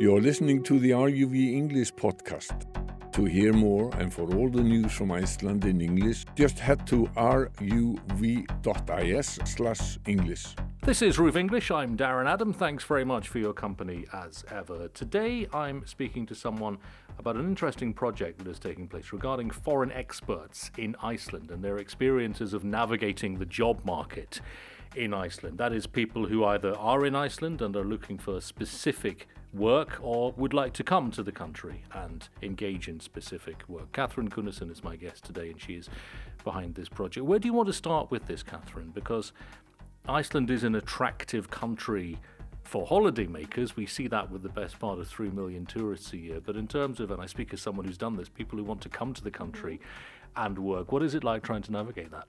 You're listening to the RÚV English podcast. To hear more and for all the news from Iceland in English, just head to ruv.is/english. This is RÚV English. I'm Darren Adam. Thanks very much for your company as ever. Today I'm speaking to someone about an interesting project that is taking place regarding foreign experts in Iceland and their experiences of navigating the job market in Iceland. That is, people who either are in Iceland and are looking for specific work or would like to come to the country and engage in specific work. Kathryn Gunnarsson is my guest today, and she is behind this project. Where do you want to start with this, Catherine? Because Iceland is an attractive country for holidaymakers. We see that with the best part of 3 million tourists a year. But in terms of, and I speak as someone who's done this, people who want to come to the country and work, what is it like trying to navigate that?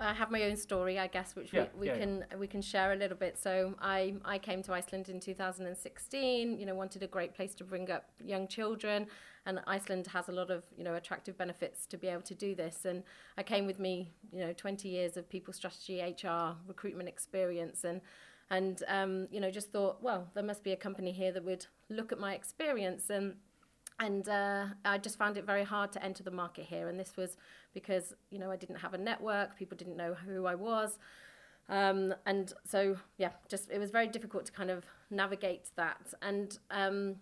I have my own story, I guess, which Yeah, we, we yeah, can we can share a little bit. So I I came to Iceland in 2016. You know, wanted a great place to bring up young children, and Iceland has a lot of you know attractive benefits to be able to do this. And I came with me, you know, 20 years of people strategy, HR, recruitment experience, and and um, you know just thought, well, there must be a company here that would look at my experience and and uh, I just found it very hard to enter the market here. And this was because you know I didn't have a network, people didn't know who I was, um, and so yeah, just it was very difficult to kind of navigate that. And um,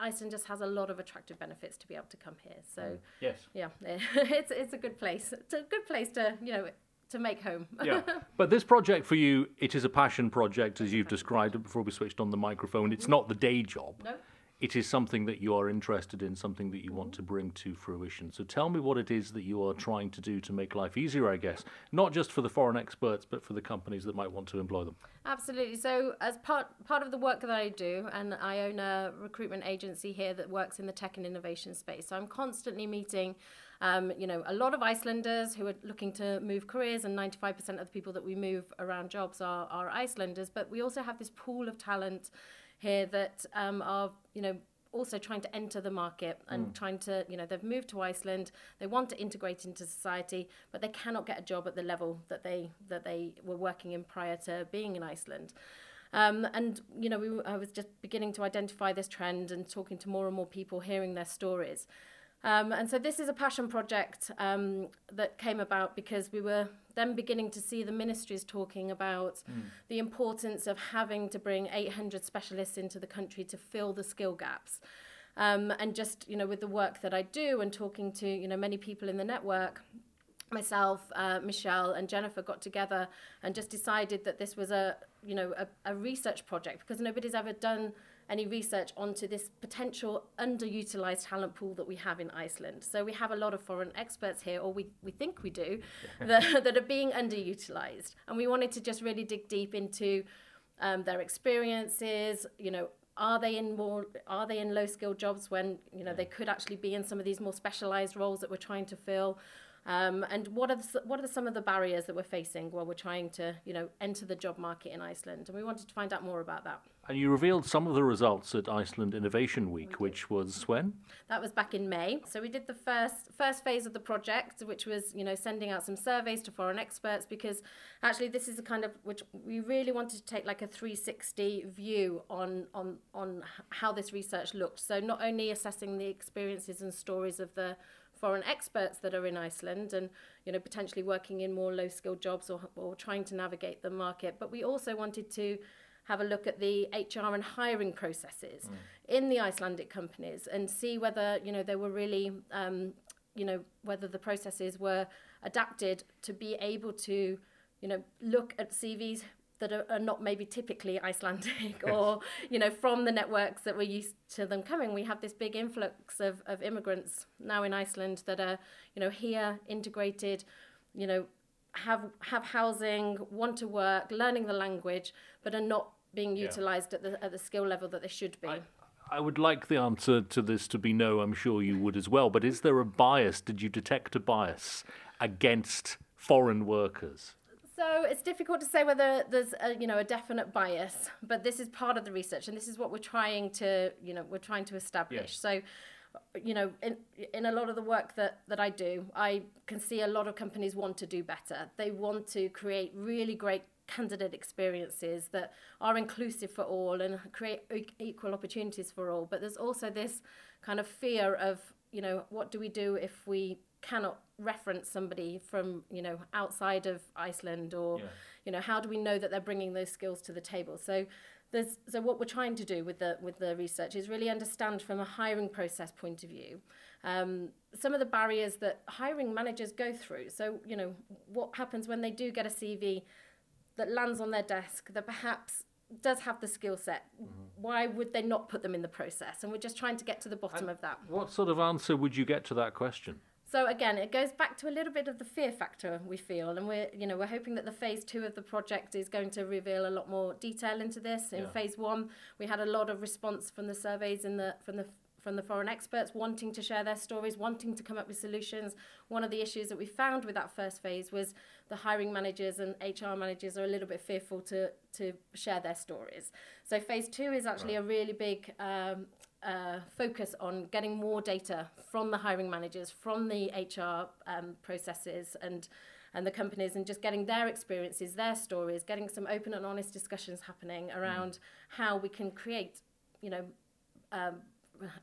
Iceland just has a lot of attractive benefits to be able to come here. So Yes. yeah, it's it's a good place. It's a good place to you know to make home. Yeah. but this project for you, it is a passion project, as you've described it before we switched on the microphone. It's not the day job. no. It is something that you are interested in, something that you want to bring to fruition. So tell me what it is that you are trying to do to make life easier, I guess, not just for the foreign experts, but for the companies that might want to employ them. Absolutely. So, as part part of the work that I do, and I own a recruitment agency here that works in the tech and innovation space. So, I'm constantly meeting, um, you know, a lot of Icelanders who are looking to move careers, and 95% of the people that we move around jobs are are Icelanders. But we also have this pool of talent here that um, are, you know. Also trying to enter the market and trying to, you know, they've moved to Iceland. They want to integrate into society, but they cannot get a job at the level that they that they were working in prior to being in Iceland. Um, and you know, we, I was just beginning to identify this trend and talking to more and more people, hearing their stories. Um, and so this is a passion project um, that came about because we were then beginning to see the ministries talking about the importance of having to bring 800 specialists into the country to fill the skill gaps. Um, and just you know, with the work that I do and talking to you know many people in the network, myself, uh, Michelle, and Jennifer got together and just decided that this was a you know a, a research project because nobody's ever done any research onto this potential underutilized talent pool that we have in Iceland. So we have a lot of foreign experts here, or we, we think we do, that, that are being underutilized. And we wanted to just really dig deep into um, their experiences, you know, are they in more are they in low skilled jobs when you know they could actually be in some of these more specialized roles that we're trying to fill um, and what are the, what are some of the barriers that we're facing while we're trying to you know enter the job market in Iceland? And we wanted to find out more about that. And you revealed some of the results at Iceland Innovation Week, which was when? that was back in May. So we did the first first phase of the project which was you know sending out some surveys to foreign experts because actually this is a kind of which we really wanted to take like a 360 view on on on how this research looked. So not only assessing the experiences and stories of the foreign experts that are in Iceland and you know potentially working in more low skilled jobs or, or trying to navigate the market. But we also wanted to have a look at the HR and hiring processes in the Icelandic companies and see whether you know they were really um, you know whether the processes were adapted to be able to you know look at CVs that are, are not maybe typically Icelandic or you know from the networks that we're used to them coming we have this big influx of, of immigrants now in Iceland that are you know here integrated you know have have housing want to work learning the language but are not being Yeah. utilized at the at the skill level that they should be I would like the answer to this to be no, I'm sure you would as well. But is there a bias? Did you detect a bias against foreign workers? So it's difficult to say whether there's a, you know a definite bias, but this is part of the research, and this is what we're trying to you know we're trying to establish. So, you know, in in a lot of the work that that I do, I can see a lot of companies want to do better. They want to create really great candidate experiences that are inclusive for all and create equal opportunities for all. But there's also this kind of fear of, you know, what do we do if we cannot reference somebody from, you know, outside of Iceland or, yeah. you know, how do we know that they're bringing those skills to the table? So there's, so what we're trying to do with the with the research is really understand from a hiring process point of view um, some of the barriers that hiring managers go through. So you know what happens when they do get a CV that lands on their desk that perhaps does have the skill set. Mm-hmm. Why would they not put them in the process? And we're just trying to get to the bottom and of that. What sort of answer would you get to that question? So again, it goes back to a little bit of the fear factor we feel, and we're you know we're hoping that the phase two of the project is going to reveal a lot more detail into this. In yeah. phase one, we had a lot of response from the surveys in the from the from the foreign experts wanting to share their stories, wanting to come up with solutions. One of the issues that we found with that first phase was the hiring managers and HR managers are a little bit fearful to, to share their stories. So phase two is actually right. a really big um, uh, focus on getting more data from the hiring managers, from the HR um, processes and and the companies and just getting their experiences, their stories, getting some open and honest discussions happening around mm. how we can create, you know, um,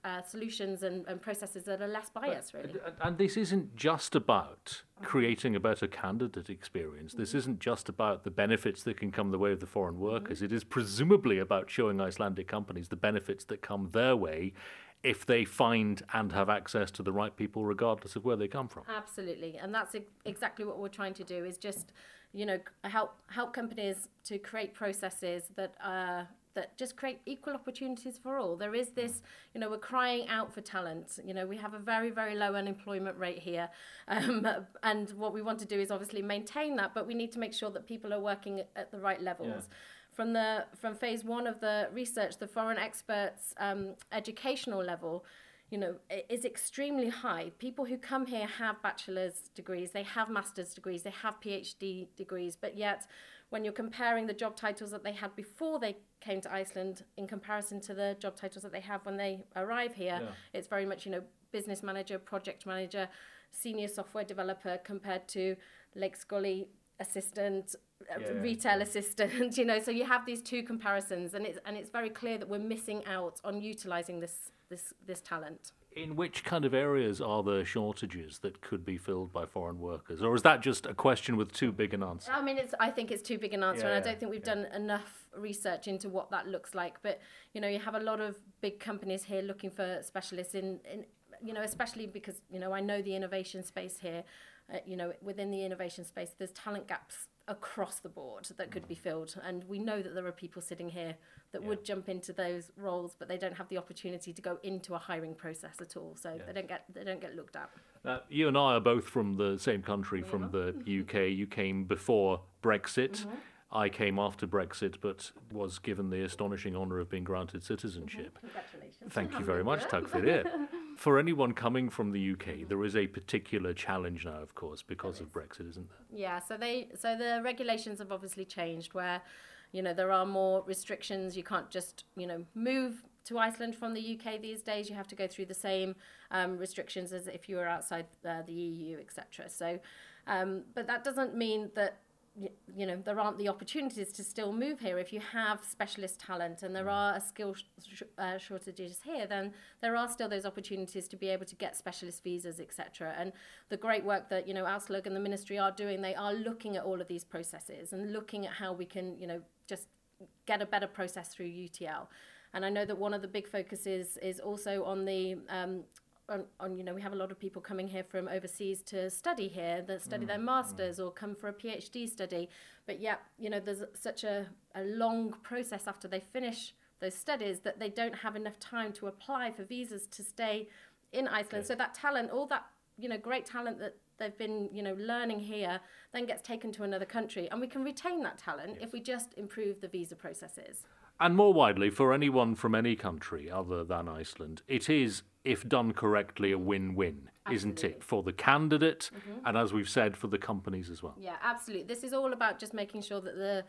uh, solutions and, and processes that are less biased, but, really. And this isn't just about creating a better candidate experience. This mm-hmm. isn't just about the benefits that can come the way of the foreign workers. Mm-hmm. It is presumably about showing Icelandic companies the benefits that come their way if they find and have access to the right people, regardless of where they come from. Absolutely, and that's exactly what we're trying to do. Is just you know help help companies to create processes that are that just create equal opportunities for all. There is this, you know, we're crying out for talent. You know, we have a very, very low unemployment rate here. Um, and what we want to do is obviously maintain that, but we need to make sure that people are working at the right levels. Yeah. From the from phase one of the research, the foreign experts um, educational level, you know, is extremely high. People who come here have bachelor's degrees, they have master's degrees, they have PhD degrees, but yet when you're comparing the job titles that they had before they came to Iceland in comparison to the job titles that they have when they arrive here, yeah. it's very much, you know, business manager, project manager, senior software developer compared to Lake Scully assistant, uh, yeah, retail yeah. assistant, you know, so you have these two comparisons and it's and it's very clear that we're missing out on utilizing this this this talent in which kind of areas are there shortages that could be filled by foreign workers, or is that just a question with too big an answer? I mean, it's. I think it's too big an answer, yeah, and I don't think we've yeah. done enough research into what that looks like. But you know, you have a lot of big companies here looking for specialists in, in you know, especially because you know I know the innovation space here. Uh, you know, within the innovation space, there's talent gaps across the board that could be filled. And we know that there are people sitting here that yeah. would jump into those roles, but they don't have the opportunity to go into a hiring process at all. So they don't get they don't get looked at. Uh, you and I are both from the same country, we from are. the UK. You came before Brexit. Mm-hmm. I came after Brexit, but was given the astonishing honour of being granted citizenship. Mm-hmm. Congratulations. Thank you very much, Takk fyrir. For anyone coming from the UK, there is a particular challenge now, of course, because of Brexit, isn't there? Yeah, so they so the regulations have obviously changed where, you know, there are more restrictions. You can't just, you know, move to Iceland from the UK these days. You have to go through the same um, restrictions as if you were outside uh, the EU, etc. So, um, but that doesn't mean that you know there aren't the opportunities to still move here. If you have specialist talent and there mm. are skill sh- uh, shortages here then there are still those opportunities to be able to get specialist visas etc and the great work that you know Áslaug and the ministry are doing they are looking at all of these processes and looking at how we can you know just get a better process through UTL and I know that one of the big focuses is also on the um, on, on, you know we have a lot of people coming here from overseas to study here that study mm. their masters mm. or come for a phd study but yet you know there's such a, a long process after they finish those studies that they don't have enough time to apply for visas to stay in iceland okay. so that talent all that you know great talent that they've been you know learning here then gets taken to another country and we can retain that talent yes. if we just improve the visa processes and more widely for anyone from any country other than iceland it is if done correctly, a win-win, isn't it, for the candidate mm-hmm. and as we've said, for the companies as well. Yeah, absolutely. This is all about just making sure that the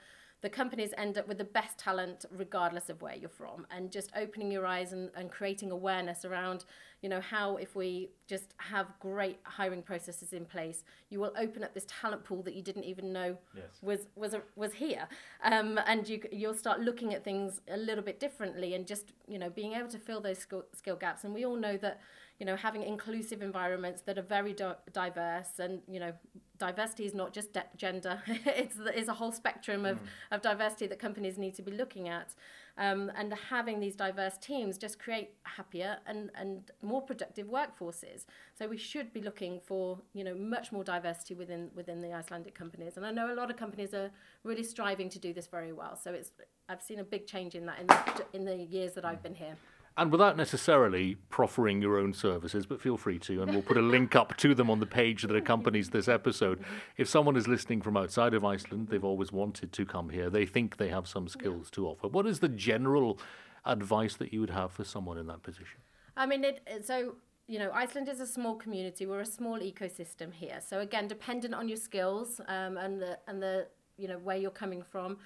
the companies end up with the best talent regardless of where you're from. And just opening your eyes and, and creating awareness around you know how if we just have great hiring processes in place you will open up this talent pool that you didn't even know Yes. was was a, was here. Um, and you you'll start looking at things a little bit differently and just you know being able to fill those skill, skill gaps. And we all know that you know having inclusive environments that are very di- diverse and you know diversity is not just de- gender. It's it's a whole spectrum of, of diversity that companies need to be looking at. Um, and having these diverse teams just create happier and, and more productive workforces. So we should be looking for you know much more diversity within within the Icelandic companies. And I know a lot of companies are really striving to do this very well. So it's I've seen a big change in that in the, in the years that I've been here And without necessarily proffering your own services, but feel free to, and we'll put a link up to them on the page that accompanies this episode. If someone is listening from outside of Iceland, they've always wanted to come here, they think they have some skills to offer. What is the general advice that you would have for someone in that position? I mean, it, so, you know, Iceland is a small community. We're a small ecosystem here. So again, dependent on your skills um, and the and the you know where you're coming from,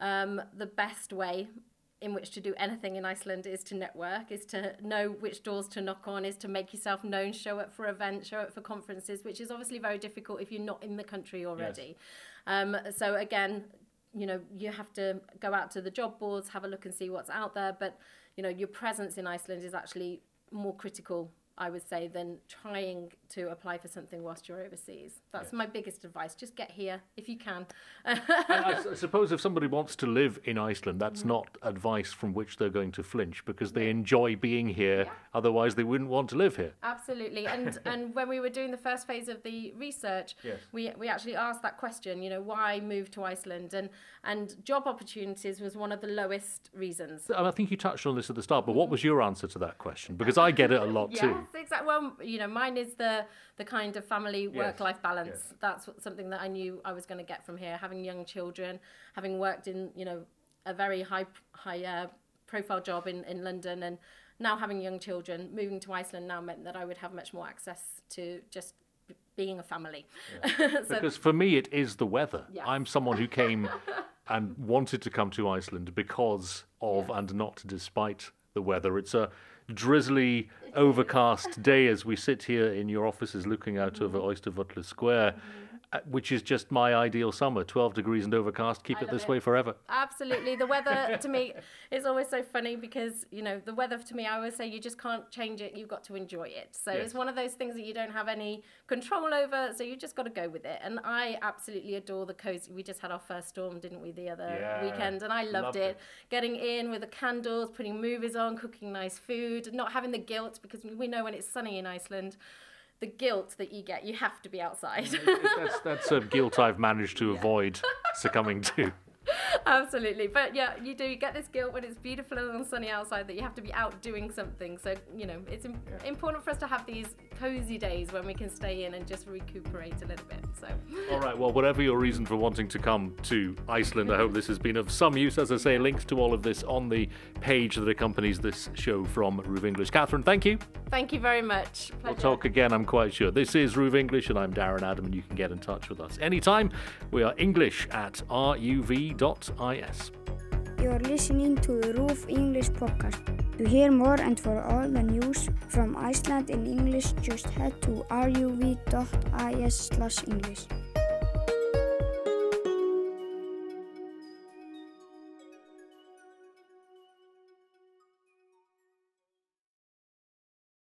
um, the best way in which to do anything in Iceland is to network, is to know which doors to knock on, is to make yourself known, show up for events, show up for conferences, which is obviously very difficult if you're not in the country already. Um, so again, you know, you have to go out to the job boards, have a look and see what's out there. But, you know, your presence in Iceland is actually more critical, I would say, than trying to apply for something whilst you're overseas. That's my biggest advice. Just get here if you can. I, I, suppose if somebody wants to live in Iceland, that's mm. not advice from which they're going to flinch because they enjoy being here. Otherwise, they wouldn't want to live here. Absolutely. And and when we were doing the first phase of the research, Yes. we we actually asked that question, you know, why move to Iceland? And and job opportunities was one of the lowest reasons. I think you touched on this at the start, but what mm-hmm. was your answer to that question? Because I get it a lot too. Yes, exactly. Well, you know, mine is the the kind of family work life balance. yes. That's what, something that I knew I was going to get from here. Having young children, having worked in you know a very high high uh, profile job in in London, and now having young children, moving to Iceland now meant that I would have much more access to just being a family. so Because for me, it is the weather. Yes. I'm someone who came and wanted to come to Iceland because of and not despite the weather. It's a drizzly, overcast day as we sit here in your offices looking out over Austurvöllur Square, Uh, which is just my ideal summer 12 degrees and overcast. Keep it this it. way forever. Absolutely. The weather to me is always so funny because, you know, the weather to me, I always say you just can't change it. You've got to enjoy it. So Yes. it's one of those things that you don't have any control over. So you just got to go with it. And I absolutely adore the cozy. We just had our first storm, didn't we, the other Yeah. weekend? And I loved, Loved it. it. Getting in with the candles, putting movies on, cooking nice food, not having the guilt because we know when it's sunny in Iceland, the guilt that you get, you have to be outside. That's, that's a guilt I've managed to avoid succumbing to. Absolutely. But yeah, you do you get this guilt when it's beautiful and sunny outside that you have to be out doing something. So, you know, it's im- important for us to have these cozy days when we can stay in and just recuperate a little bit. So, All right, well, whatever your reason for wanting to come to Iceland, I hope this has been of some use. As I say, links to all of this on the page that accompanies this show from RÚV English. Kathryn, thank you. thank you very much. We'll talk again, I'm quite sure. This is RÚV English, and I'm Darren Adam, and you can get in touch with us anytime. We are English at ruv.is. You're listening to the RÚV English podcast. To hear more and for all the news from Iceland in English, just head to ruv.is/english.